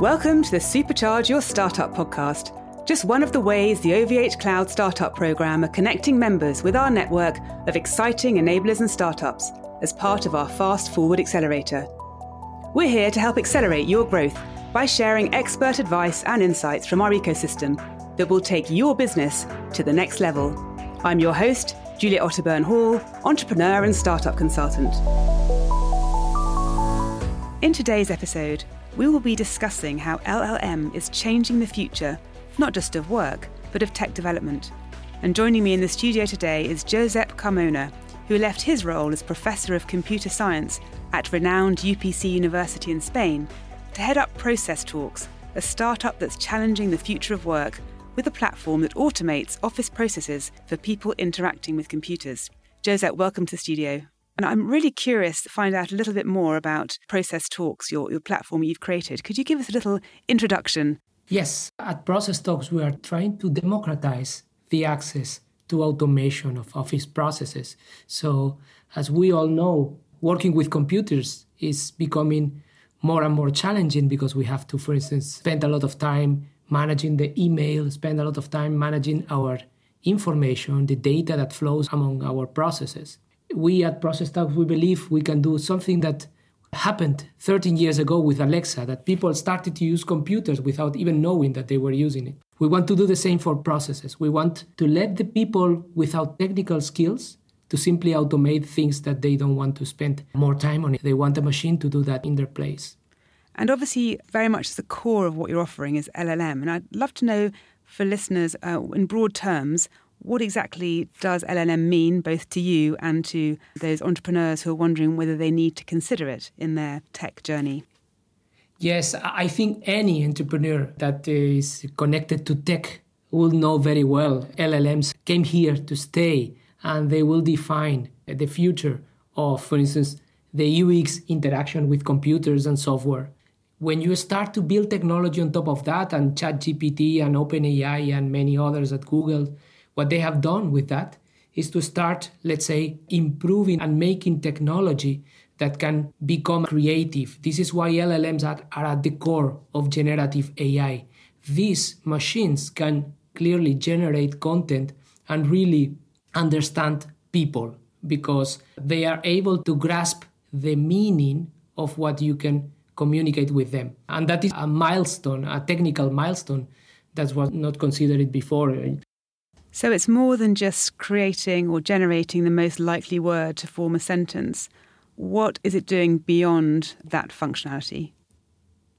Welcome to the Supercharge Your Startup podcast. Just one of the ways the OVH Cloud Startup Programme are connecting members with our network of exciting enablers and startups as part of our Fast Forward Accelerator. We're here to help accelerate your growth by sharing expert advice and insights from our ecosystem that will take your business to the next level. I'm your host, Julia Otterburn Hall, entrepreneur and startup consultant. In today's episode, we will be discussing how LLM is changing the future, not just of work, but of tech development. And joining me in the studio today is Josep Carmona, who left his role as Professor of Computer Science at renowned UPC University in Spain to head up Process Talks, a startup that's challenging the future of work with a platform that automates office processes for people interacting with computers. Josep, welcome to the studio. And I'm really curious to find out a little bit more about Process Talks, your, your platform you've created. Could you give us a little introduction? Yes, at Process Talks, we are trying to democratize the access to automation of office processes. So, as we all know, working with computers is becoming more and more challenging because we have to, for instance, spend a lot of time managing the email, spend a lot of time managing our information, the data that flows among our processes we at Process Talks, we believe we can do something that happened 13 years ago with Alexa, that people started to use computers without even knowing that they were using it. We want to do the same for processes. We want to let the people without technical skills to simply automate things that they don't want to spend more time on it. They want a machine to do that in their place. And obviously, very much the core of what you're offering is LLM. And I'd love to know for listeners, uh, in broad terms, what exactly does LLM mean, both to you and to those entrepreneurs who are wondering whether they need to consider it in their tech journey? Yes, I think any entrepreneur that is connected to tech will know very well LLMs came here to stay and they will define the future of, for instance, the UX interaction with computers and software. When you start to build technology on top of that, and ChatGPT and OpenAI and many others at Google, what they have done with that is to start, let's say, improving and making technology that can become creative. This is why LLMs are, are at the core of generative AI. These machines can clearly generate content and really understand people because they are able to grasp the meaning of what you can communicate with them. And that is a milestone, a technical milestone that was not considered before. So it's more than just creating or generating the most likely word to form a sentence. What is it doing beyond that functionality?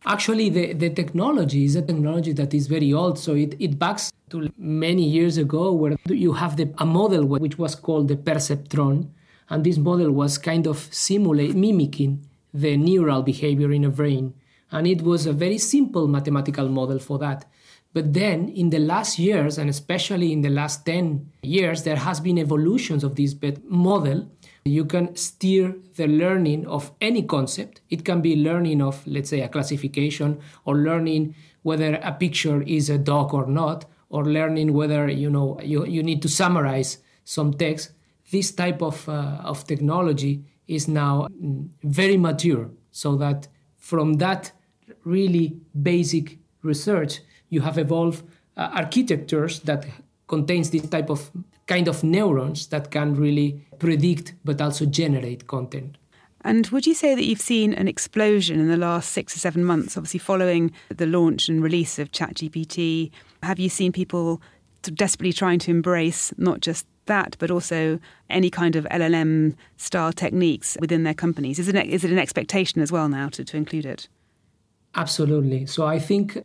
Actually, the, the technology is a technology that is very old. So it, it backs to many years ago where you have the, a model which was called the perceptron. And this model was kind of simulate, mimicking the neural behavior in a brain. And it was a very simple mathematical model for that. But then in the last years, and especially in the last 10 years, there has been evolutions of this model. You can steer the learning of any concept. It can be learning of, let's say, a classification, or learning whether a picture is a dog or not, or learning whether you know you, you need to summarize some text. This type of, uh, of technology is now mm, very mature, so that from that really basic research, you have evolved uh, architectures that contains this type of kind of neurons that can really predict but also generate content. And would you say that you've seen an explosion in the last six or seven months, obviously following the launch and release of ChatGPT? Have you seen people desperately trying to embrace not just that, but also any kind of LLM style techniques within their companies? Is it, is it an expectation as well now to, to include it? Absolutely. So I think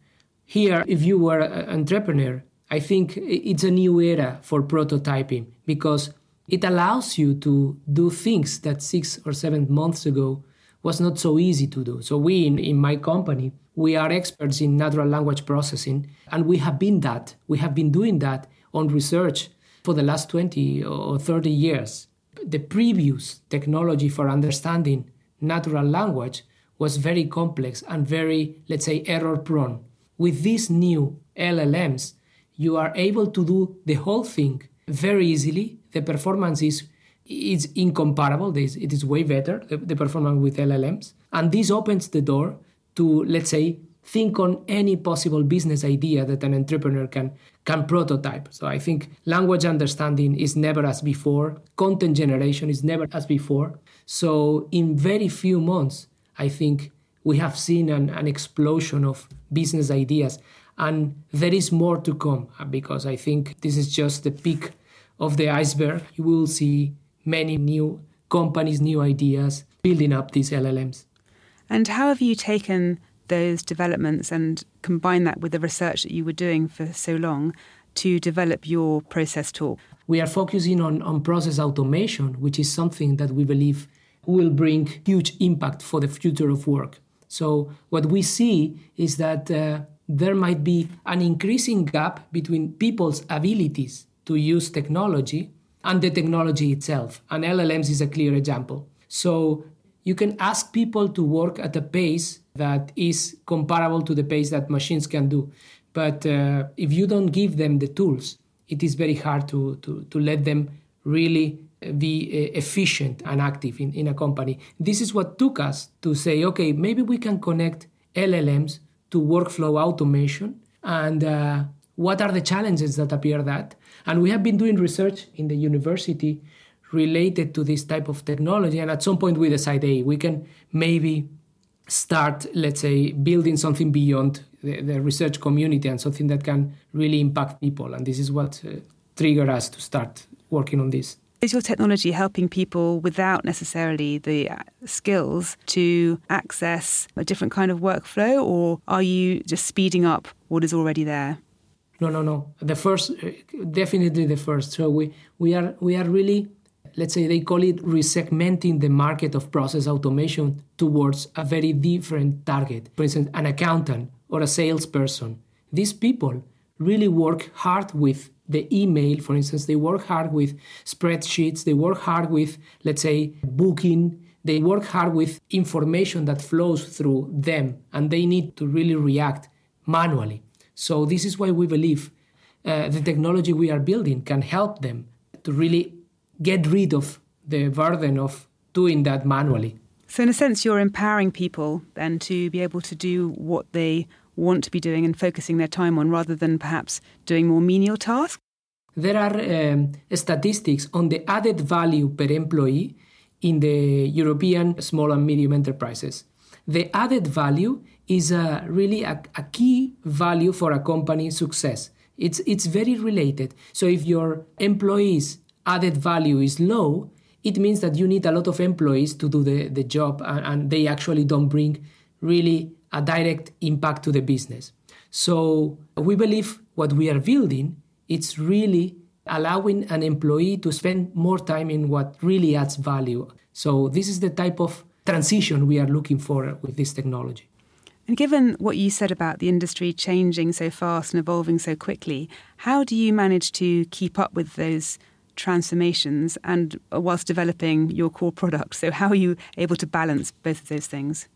here, if you were an entrepreneur, I think it's a new era for prototyping because it allows you to do things that six or seven months ago was not so easy to do. So we in, in my company, we are experts in natural language processing, and we have been that. We have been doing that on research for the last 20 or 30 years. The previous technology for understanding natural language was very complex and very, let's say, error prone. With these new LLMs, you are able to do the whole thing very easily. The performance is, is incomparable. It is way better, the, the performance with LLMs. And this opens the door to, let's say, think on any possible business idea that an entrepreneur can can prototype. So I think language understanding is never as before, content generation is never as before. So in very few months, I think we have seen an, an explosion of business ideas and there is more to come uh, because I think this is just the peak of the iceberg. You will see many new companies, new ideas building up these LLMs. And how have you taken those developments and combined that with the research that you were doing for so long to develop your process tool? We are focusing on, on process automation, which is something that we believe will bring huge impact for the future of work. So, what we see is that uh, there might be an increasing gap between people's abilities to use technology and the technology itself. And LLMs is a clear example. So you can ask people to work at a pace that is comparable to the pace that machines can do. But uh, if you don't give them the tools, it is very hard to, to, to let them really be uh, efficient and active in, in a company. This is what took us to say, okay, maybe we can connect LLMs to workflow automation and uh, what are the challenges that appear that? And we have been doing research in the university related to this type of technology and at some point we decided hey we can maybe start let's say building something beyond the, the research community and something that can really impact people. And this is what uh, triggered us to start working on this is your technology helping people without necessarily the uh, skills to access a different kind of workflow, or are you just speeding up what is already there? No, no, no. The first, uh, definitely the first. So we, we are we are really, let's say they call it resegmenting the market of process automation towards a very different target. For instance, an accountant or a salesperson. These people really work hard with the email, for instance, they work hard with spreadsheets, they work hard with, let's say, booking, they work hard with information that flows through them, and they need to really react manually. So, this is why we believe uh, the technology we are building can help them to really get rid of the burden of doing that manually. So, in a sense, you're empowering people then to be able to do what they want to be doing and focusing their time on rather than perhaps doing more menial tasks? There are um, statistics on the added value per employee in the European small and medium enterprises. The added value is a, really a, a key value for a company's success. It's, it's very related. So if your employees' added value is low, it means that you need a lot of employees to do the, the job and, and they actually don't bring really a direct impact to the business. So we believe what we are building it's really allowing an employee to spend more time in what really adds value. So this is the type of transition we are looking for with this technology. And given what you said about the industry changing so fast and evolving so quickly, how do you manage to keep up with those transformations and whilst developing your core product? So how are you able to balance both of those things?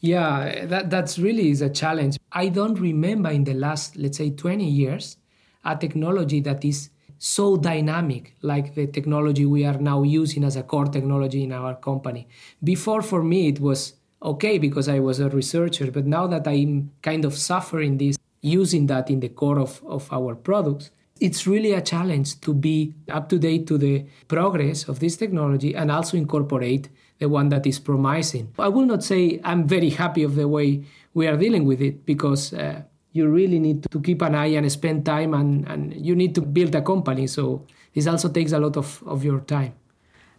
Yeah, that that's really is a challenge. I don't remember in the last, let's say, 20 years, a technology that is so dynamic like the technology we are now using as a core technology in our company. Before, for me, it was okay because I was a researcher, but now that I'm kind of suffering this, using that in the core of, of our products, it's really a challenge to be up to date to the progress of this technology and also incorporate the one that is promising. I will not say I'm very happy of the way we are dealing with it because uh, you really need to keep an eye and spend time and, and you need to build a company. So this also takes a lot of, of your time.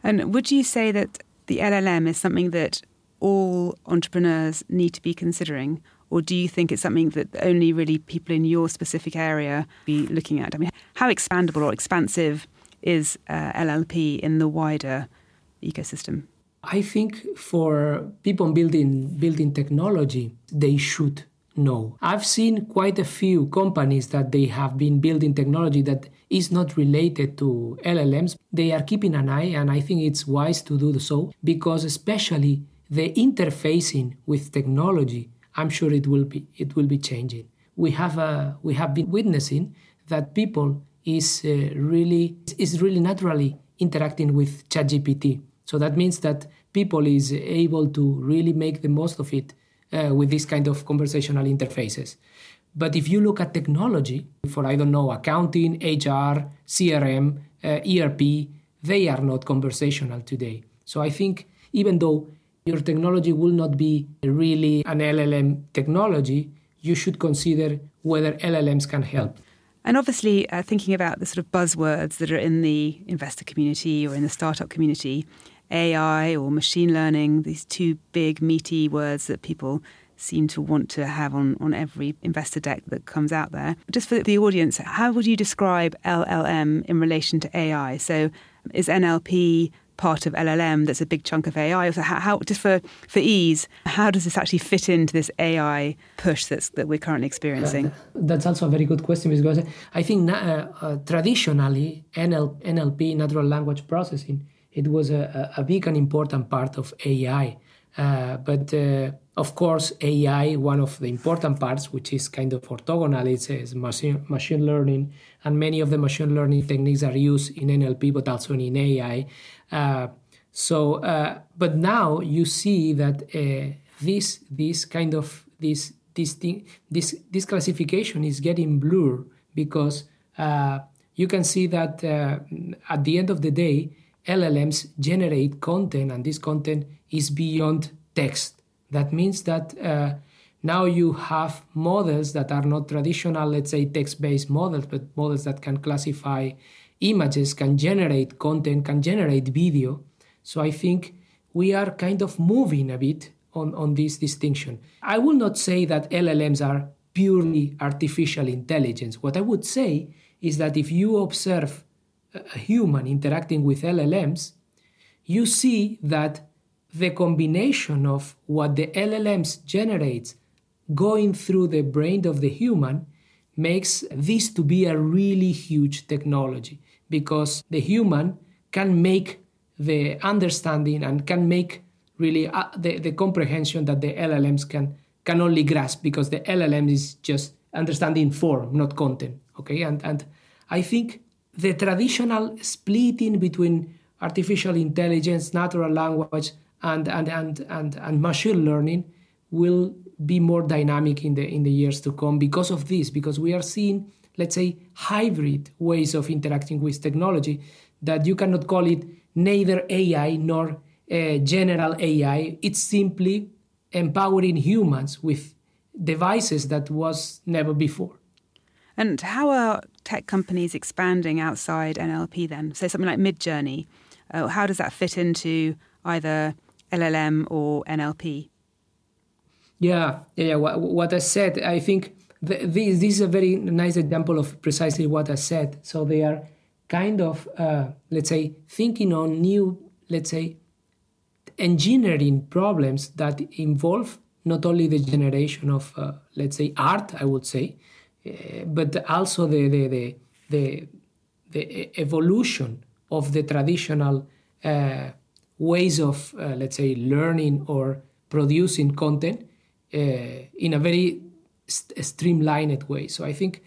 And would you say that the LLM is something that all entrepreneurs need to be considering? Or do you think it's something that only really people in your specific area be looking at? I mean, how expandable or expansive is uh, LLP in the wider ecosystem? I think for people building building technology, they should know. I've seen quite a few companies that they have been building technology that is not related to LLMs. They are keeping an eye, and I think it's wise to do so because, especially the interfacing with technology, I'm sure it will be it will be changing. We have a, we have been witnessing that people is uh, really is really naturally interacting with ChatGPT. So that means that people is able to really make the most of it uh, with this kind of conversational interfaces. But if you look at technology for, I don't know, accounting, HR, CRM, uh, ERP, they are not conversational today. So I think even though your technology will not be really an LLM technology, you should consider whether LLMs can help. And obviously, uh, thinking about the sort of buzzwords that are in the investor community or in the startup community, AI or machine learning, these two big, meaty words that people seem to want to have on, on every investor deck that comes out there. Just for the audience, how would you describe LLM in relation to AI? So, is NLP part of LLM that's a big chunk of AI? So how, how, just for, for ease, how does this actually fit into this AI push that's, that we're currently experiencing? Uh, that's also a very good question because I think uh, uh, traditionally NL, NLP, natural language processing, it was a, a big and important part of AI. Uh, but uh, of course, AI, one of the important parts, which is kind of orthogonal, is, is machine, machine learning, and many of the machine learning techniques are used in NLP, but also in AI. Uh, so, uh, but now you see that uh, this this kind of this this thing this this classification is getting blurred because uh, you can see that at the end of the day, LLMs generate content, and this content is beyond text. That means that uh, now you have models that are not traditional, let's say, text based models, but models that can classify images, can generate content, can generate video. So I think we are kind of moving a bit on, on this distinction. I will not say that LLMs are purely artificial intelligence. What I would say is that if you observe a human interacting with LLMs, you see that the combination of what the LLMs generates going through the brain of the human makes this to be a really huge technology because the human can make the understanding and can make really uh, the, the comprehension that the LLMs can can only grasp because the LLM is just understanding form, not content. Okay, and and I think the traditional splitting between artificial intelligence, natural language, and, and, and, and, and machine learning will be more dynamic in the in the years to come because of this because we are seeing let's say hybrid ways of interacting with technology that you cannot call it neither ai nor uh, general ai it's simply empowering humans with devices that was never before and how are tech companies expanding outside nlp then so something like midjourney uh, how does that fit into either LLM or NLP? Yeah, yeah. What, what I said, I think the, this, this is a very nice example of precisely what I said. So they are kind of, uh, let's say, thinking on new, let's say, engineering problems that involve not only the generation of, uh, let's say, art, I would say, uh, but also the, the, the, the, the evolution of the traditional uh, ways of, uh, let's say, learning or producing content in a very st- streamlined way. So I think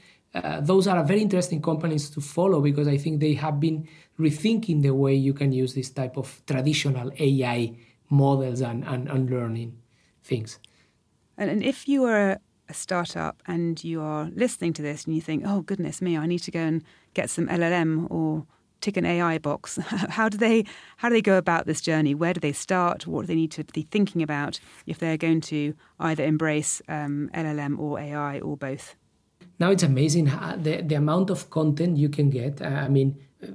those are very interesting companies to follow because I think they have been rethinking the way you can use this type of traditional AI models and, and, and learning things. And, and if you are a startup and you are listening to this and you think, oh, goodness me, I need to go and get some LLM or tick an AI box. how do they how do they go about this journey? Where do they start? What do they need to be thinking about if they're going to either embrace um, LLM or AI or both? Now it's amazing the the amount of content you can get. I mean, uh,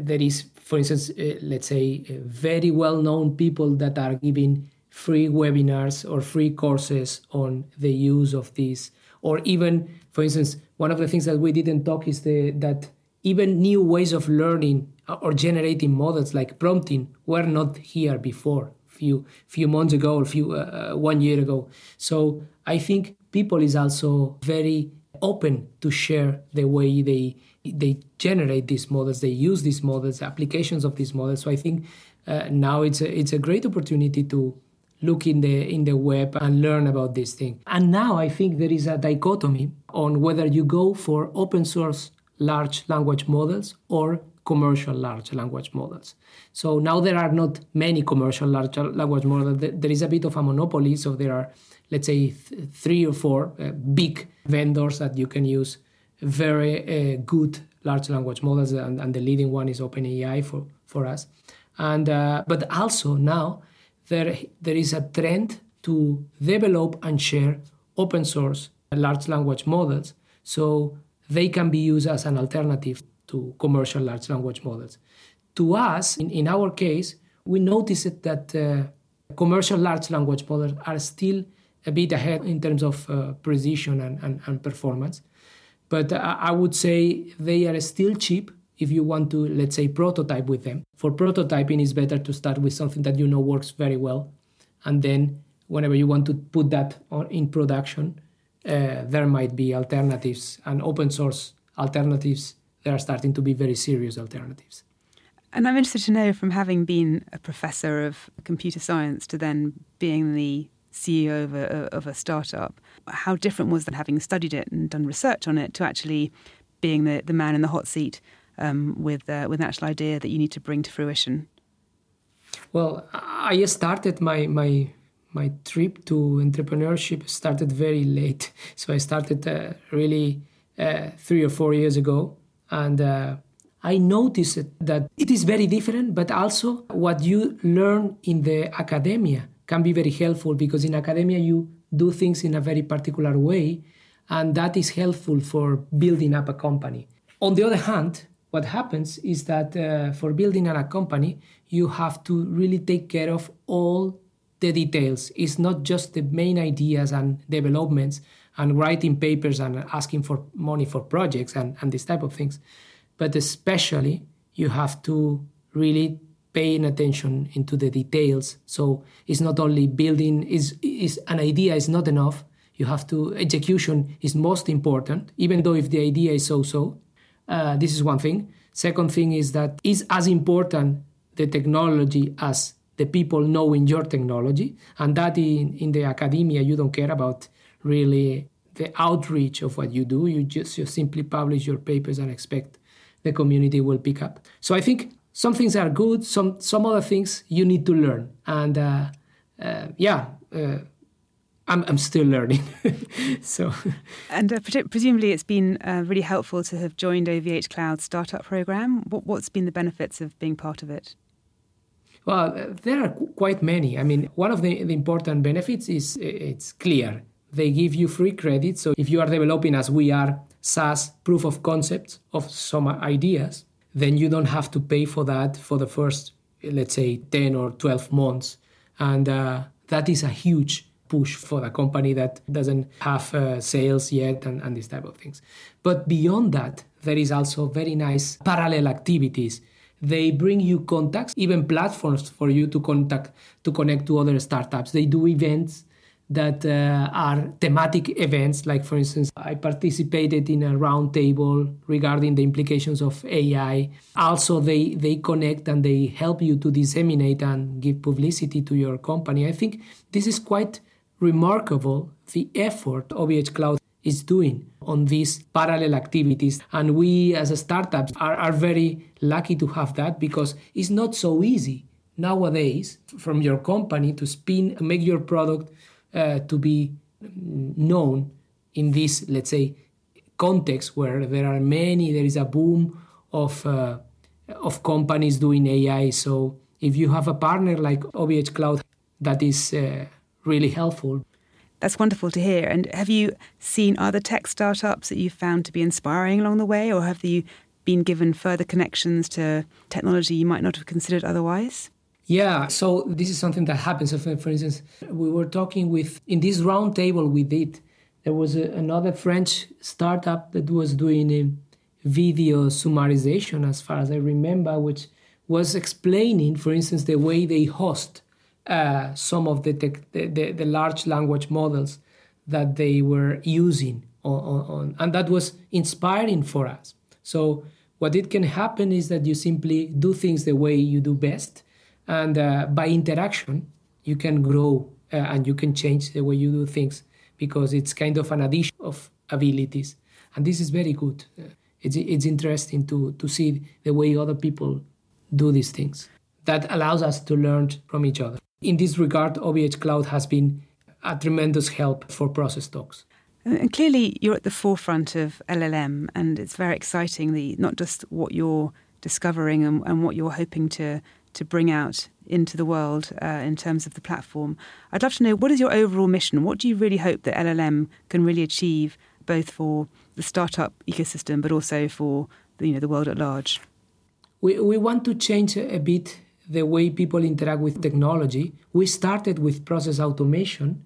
there is, for instance, uh, let's say, uh, very well known people that are giving free webinars or free courses on the use of this or even for instance one of the things that we didn't talk is the that even new ways of learning or generating models like prompting were not here before few few months ago or few uh, uh, one year ago. So i think people is also very open to share the way they they generate these models they use these models applications of these models. So i think uh, now it's a, it's a great opportunity to look in the in the web and learn about this thing and now i think there is a dichotomy on whether you go for open source large language models or commercial large language models. So now there are not many commercial large language models. There is a bit of a monopoly. So there are, let's say, th- three or four uh, big vendors that you can use very uh, good large language models, and, and, the leading one is OpenAI for, for us. And uh, but also now there there is a trend to develop and share open source large language models so they can be used as an alternative to commercial large language models. To us, in, in our case, we noticed that uh, commercial large language models are still a bit ahead in terms of uh, precision and, and, and, performance. But uh, I would say they are still cheap if you want to, let's say, prototype with them. For prototyping, it's better to start with something that you know works very well. And then, whenever you want to put that on, in production, uh, there might be alternatives and open source alternatives. There are starting to be very serious alternatives. And I'm interested to know from having been a professor of computer science to then being the CEO of a, of a startup, how different was that having studied it and done research on it to actually being the, the man in the hot seat um, with, uh, with an actual idea that you need to bring to fruition? Well, I started my, my my trip to entrepreneurship started very late. So I started uh, really uh, three or four years ago. And uh, I noticed that it is very different, but also what you learn in the academia can be very helpful because in academia you do things in a very particular way, and that is helpful for building up a company. On the other hand, what happens is that uh, for building a company, you have to really take care of all the details. It's not just the main ideas and developments and writing papers and asking for money for projects and, and this type of things. But especially, you have to really paying attention into the details. So it's not only building is is an idea is not enough. You have to execution is most important, even though if the idea is so-so. Uh, this is one thing. Second thing is that is as important the technology as the people knowing your technology and that in, in the academia you don't care about really the outreach of what you do. You just you simply publish your papers and expect the community will pick up. So i think some things are good. Some some other things you need to learn. And uh, uh, yeah uh, I'm, I'm still learning so and uh, presumably it's been uh, really helpful to have joined ovh cloud startup program what, what's been the benefits of being part of it well, there are quite many. I mean, one of the, the important benefits is it's clear. They give you free credit. So if you are developing, as we are, SaaS proof of concepts of some ideas, then you don't have to pay for that for the first, let's say, 10 or 12 months. And uh, that is a huge push for the company that doesn't have uh, sales yet and, and these type of things. But beyond that, there is also very nice parallel activities they bring you contacts, even platforms for you to contact to connect to other startups. They do events that uh, are thematic events. Like for instance, I participated in a roundtable regarding the implications of AI. Also, they they connect and they help you to disseminate and give publicity to your company. I think this is quite remarkable. The effort OVH Cloud is doing on these parallel activities. And we as a startups are, are very lucky to have that because it's not so easy nowadays from your company to spin, make your product uh, to be known in this, let's say, context where there are many, there is a boom of, uh, of companies doing AI. So if you have a partner like OVH Cloud, that is uh, really helpful. That's wonderful to hear. And have you seen other tech startups that you've found to be inspiring along the way, or have you been given further connections to technology you might not have considered otherwise? Yeah, so this is something that happens. So for, instance, we were talking with, in this roundtable we did, there was a, another French startup that was doing a video summarization, as far as I remember, which was explaining, for instance, the way they host uh, some of the, tech, the, the, the, large language models that they were using on, on, and that was inspiring for us so what it can happen is that you simply do things the way you do best and uh, by interaction you can grow uh, and you can change the way you do things because it's kind of an addition of abilities and this is very good uh, It's, it's interesting to, to see the way other people do these things. That allows us to learn from each other. In this regard, OVH Cloud has been a tremendous help for process talks. And clearly, you're at the forefront of LLM, and it's very exciting. The not just what you're discovering and, and what you're hoping to to bring out into the world uh, in terms of the platform. I'd love to know what is your overall mission? What do you really hope that LLM can really achieve, both for the startup ecosystem, but also for the, you know the world at large? We we want to change a bit the way people interact with technology. We started with process automation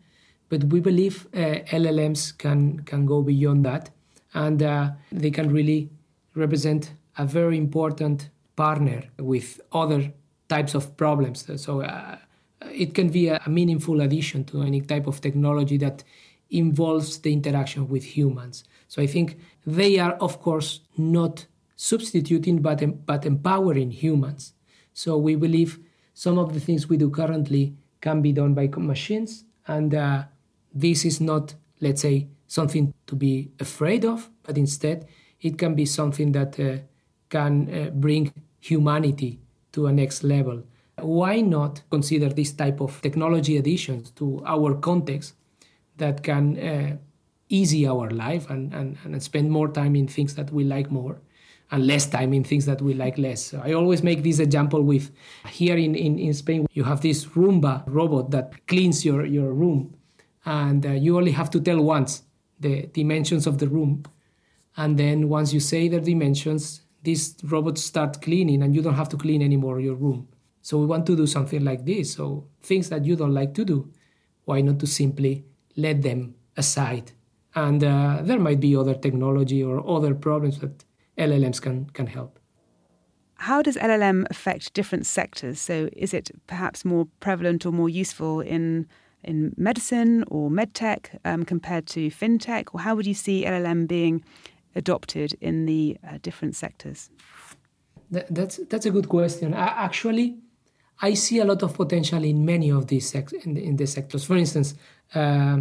but we believe uh, LLMs can, can go beyond that and uh, they can really represent a very important partner with other types of problems. So uh, it can be a, meaningful addition to any type of technology that involves the interaction with humans. So I think they are, of course, not substituting but, but empowering humans. So we believe some of the things we do currently can be done by machines and uh, this is not, let's say, something to be afraid of, but instead it can be something that uh, can uh, bring humanity to a next level. Why not consider this type of technology additions to our context that can uh, easy our life and, and, and spend more time in things that we like more and less time in things that we like less. So I always make this example with here in, in, in Spain, you have this Roomba robot that cleans your, your room and uh, you only have to tell once the dimensions of the room. And then once you say the dimensions this robot start cleaning and you don't have to clean anymore your room. So we want to do something like this. So things that you don't like to do why not to simply let them aside? And uh, there might be other technology or other problems that llms can, can help how does llm affect different sectors so is it perhaps more prevalent or more useful in in medicine or medtech um, compared to fintech? Or how would you see LLM being adopted in the uh, different sectors? That, that's that's a good question. I, actually, I see a lot of potential in many of these sec- in, the, in the sectors. For instance, uh,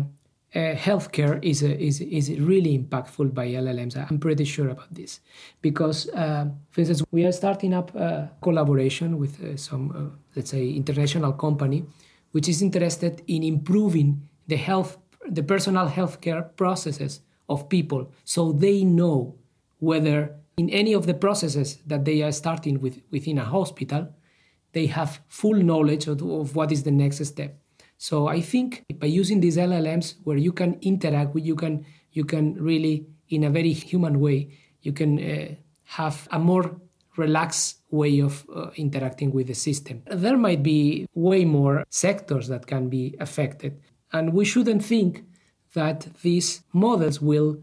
uh, healthcare is a, is is really impactful by LLMs. I'm pretty sure about this because, uh, for instance, we are starting up a collaboration with uh, some, uh, let's say, international company which is interested in improving the health, the personal healthcare processes of people, so they know whether in any of the processes that they are starting with within a hospital, they have full knowledge of, of what is the next step. So I think by using these LLMs, where you can interact with, you can you can really in a very human way, you can uh, have a more relaxed way of uh, interacting with the system. There might be way more sectors that can be affected, and we shouldn't think that these models will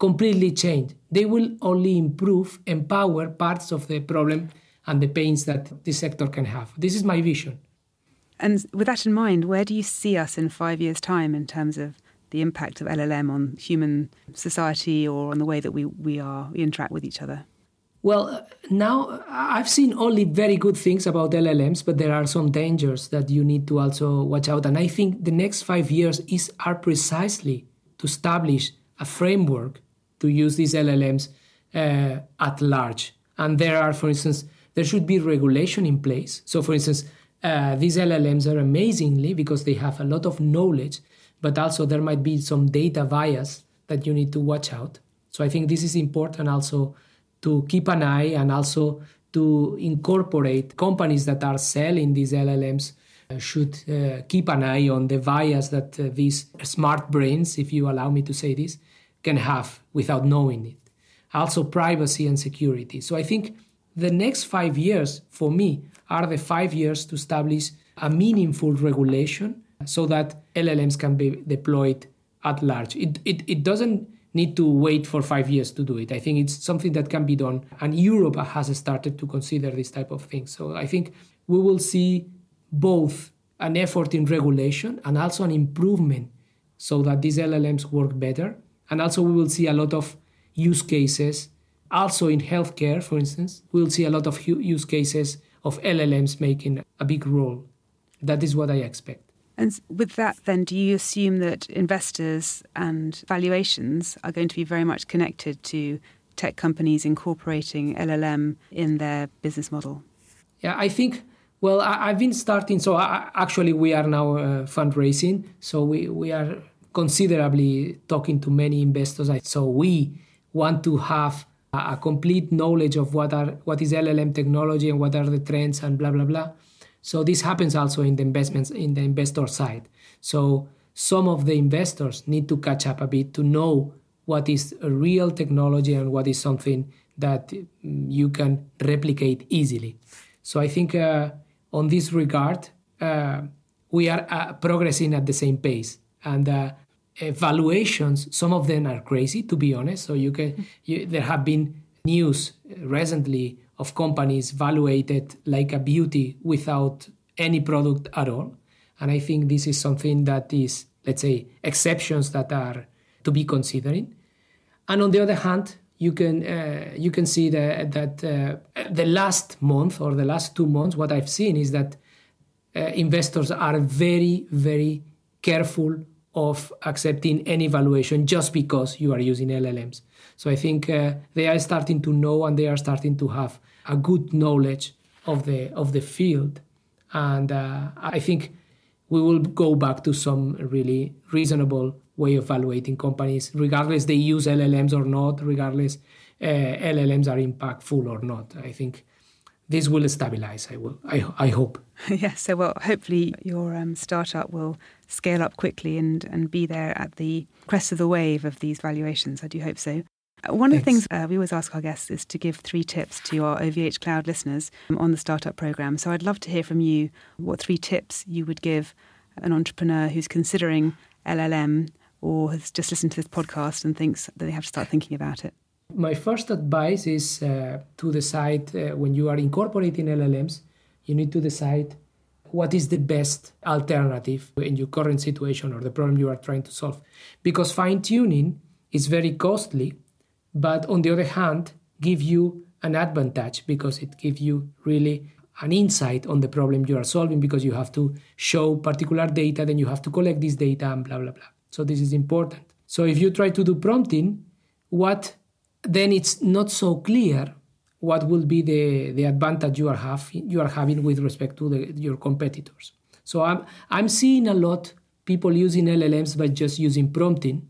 completely change. They will only improve, empower parts of the problem and the pains that this sector can have. This is my vision. And with that in mind, where do you see us in five years' time in terms of the impact of LLM on human society or on the way that we, we are we interact with each other? Well, now I've seen only very good things about LLMs, but there are some dangers that you need to also watch out. And I think the next five years is are precisely to establish a framework to use these LLMs uh, at large. And there are, for instance, there should be regulation in place. So, for instance, uh, these LLMs are amazingly because they have a lot of knowledge, but also there might be some data bias that you need to watch out. So, I think this is important also to keep an eye and also to incorporate companies that are selling these LLMs uh, should uh, keep an eye on the bias that uh, these smart brains, if you allow me to say this, can have without knowing it. Also, privacy and security. So, I think the next five years for me are the five years to establish a meaningful regulation so that LLMs can be deployed at large. It, it, it doesn't need to wait for five years to do it. I think it's something that can be done. And Europe has started to consider this type of thing. So I think we will see both an effort in regulation and also an improvement so that these LLMs work better. And also, we will see a lot of use cases. Also, in healthcare, for instance, we'll see a lot of use cases of LLMs making a big role. That is what I expect. And with that, then, do you assume that investors and valuations are going to be very much connected to tech companies incorporating LLM in their business model? Yeah, I think. Well, I, have been starting. So I, actually, we are now uh, fundraising. So we we are considerably talking to many investors. So we want to have a, a complete knowledge of what are what is LLM technology and what are the trends and blah blah blah. So this happens also in the investments in the investor side. So some of the investors need to catch up a bit to know what is a real technology and what is something that mm, you can replicate easily. So I think uh, on this regard, uh, we are uh, progressing at the same pace. And uh, valuations, some of them are crazy, to be honest. So you can, you, there have been news recently of companies valuated like a beauty without any product at all. And I think this is something that is, let's say, exceptions that are to be considering. And on the other hand, you can uh, you can see that that uh, the last month or the last two months, what I've seen is that uh, investors are very very careful of accepting any valuation just because you are using LLMs. So I think uh, they are starting to know and they are starting to have a good knowledge of the of the field, and uh, I think we will go back to some really reasonable way of evaluating companies, regardless they use LLMs or not, regardless uh, LLMs are impactful or not. I think this will stabilize. I will. I, I hope. yes. So well, hopefully your um, startup will scale up quickly and and be there at the crest of the wave of these valuations. I do hope so. One of the things uh, we always ask our guests is to give three tips to our OVH Cloud listeners on the startup program. So I'd love to hear from you what three tips you would give an entrepreneur who's considering LLM or has just listened to this podcast and thinks that they have to start thinking about it. My first advice is uh, to decide uh, when you are incorporating LLMs, you need to decide what is the best alternative in your current situation or the problem you are trying to solve. Because fine tuning is very costly but on the other hand give you an advantage because it gives you really an insight on the problem you are solving because you have to show particular data then you have to collect this data and blah blah blah so this is important so if you try to do prompting what then it's not so clear what will be the, the advantage you are have you are having with respect to the, your competitors so i'm i'm seeing a lot people using llms by just using prompting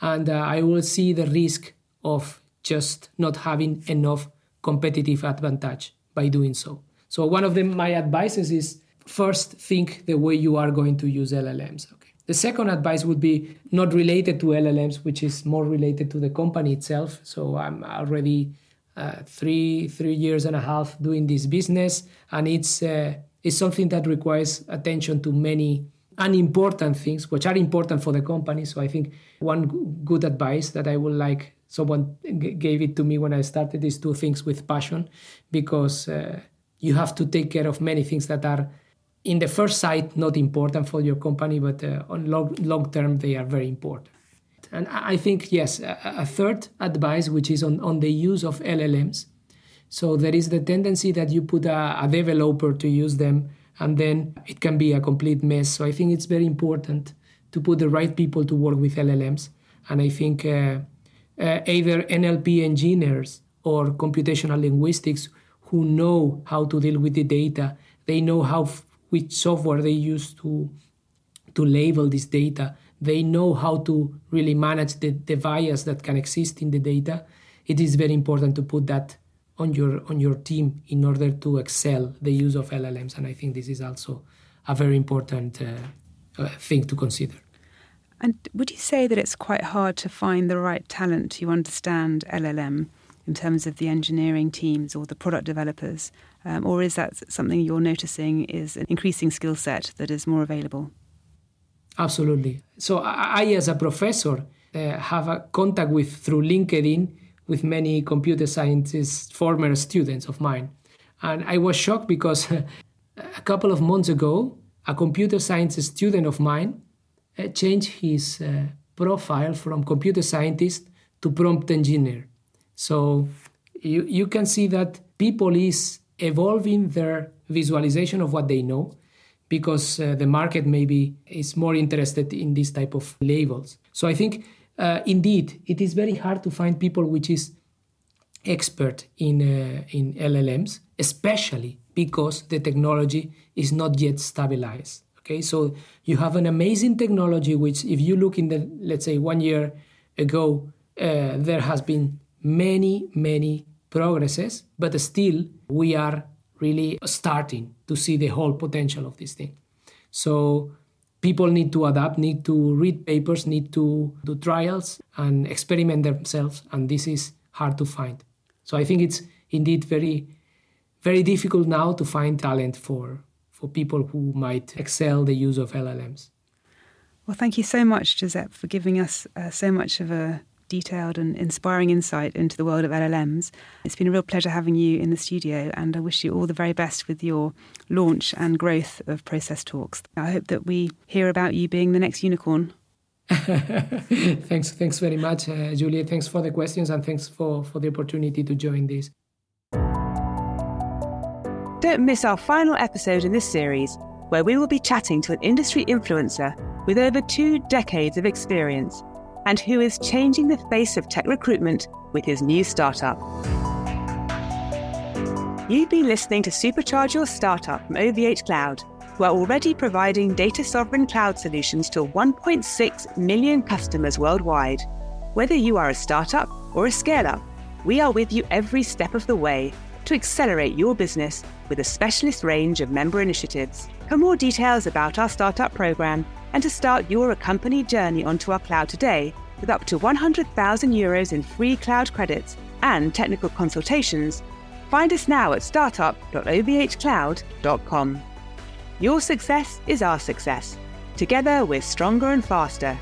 and uh, i will see the risk of just not having enough competitive advantage by doing so. So one of them, my advices is first think the way you are going to use LLMs. The second advice would be not related to LLMs, which is more related to the company itself. So I'm already uh, three three years and a half doing this business, and it's uh, it's something that requires attention to many unimportant things, which are important for the company. So I think one good advice that I would like someone g- gave it to me when I started these two things with passion because uh, you have to take care of many things that are in the first sight not important for your company but uh, on long, long term they are very important. And i think yes a, a, third advice which is on, on the use of llms so there is the tendency that you put a, a developer to use them and then it can be a complete mess. So i think it's very important to put the right people to work with llms and i think uh, uh, either NLP engineers or computational linguistics who know how to deal with the data. They know how which software they use to to label this data. They know how to really manage the, the bias that can exist in the data. It is very important to put that on your on your team in order to excel the use of LLMs. And I think this is also a very important uh, uh, thing to consider. And would you say that it's quite hard to find the right talent to understand LLM in terms of the engineering teams or the product developers? Um, or is that something you're noticing is an increasing skill set that is more available? Absolutely. So I, as a professor, uh, have a contact with through LinkedIn with many computer scientists, former students of mine, and I was shocked because a couple of months ago, a computer science student of mine uh, change his uh, profile from computer scientist to prompt engineer. So you, you can see that people is evolving their visualization of what they know because uh, the market maybe is more interested in this type of labels. So I think uh, indeed it is very hard to find people which is expert in uh, in LLMs, especially because the technology is not yet stabilized. Okay, so you have an amazing technology which, if you look in the let's say one year ago, uh, there has been many many progresses, but still we are really starting to see the whole potential of this thing. So people need to adapt, need to read papers, need to do trials and experiment themselves, and this is hard to find. So I think it's indeed very, very difficult now to find talent for for people who might excel the use of LLMs. Well, thank you so much, Giuseppe, for giving us uh, so much of a detailed and inspiring insight into the world of LLMs. It's been a real pleasure having you in the studio, and I wish you all the very best with your launch and growth of Process Talks. I hope that we hear about you being the next unicorn. thanks, thanks very much, uh, Julia. Thanks for the questions and thanks for, for the opportunity to join this. Don't miss our final episode in this series, where we will be chatting to an industry influencer with over two decades of experience and who is changing the face of tech recruitment with his new startup. You've been listening to Supercharge Your Startup from OVH Cloud, who are already providing data sovereign cloud solutions to 1.6 million customers worldwide. Whether you are a startup or a scale up, we are with you every step of the way to accelerate your business with a specialist range of member initiatives. For more details about our startup program and to start your company journey onto our cloud today with up to 100,000 euros in free cloud credits and technical consultations, find us now at startup.ovhcloud.com. Your success is our success. Together, we're stronger and faster.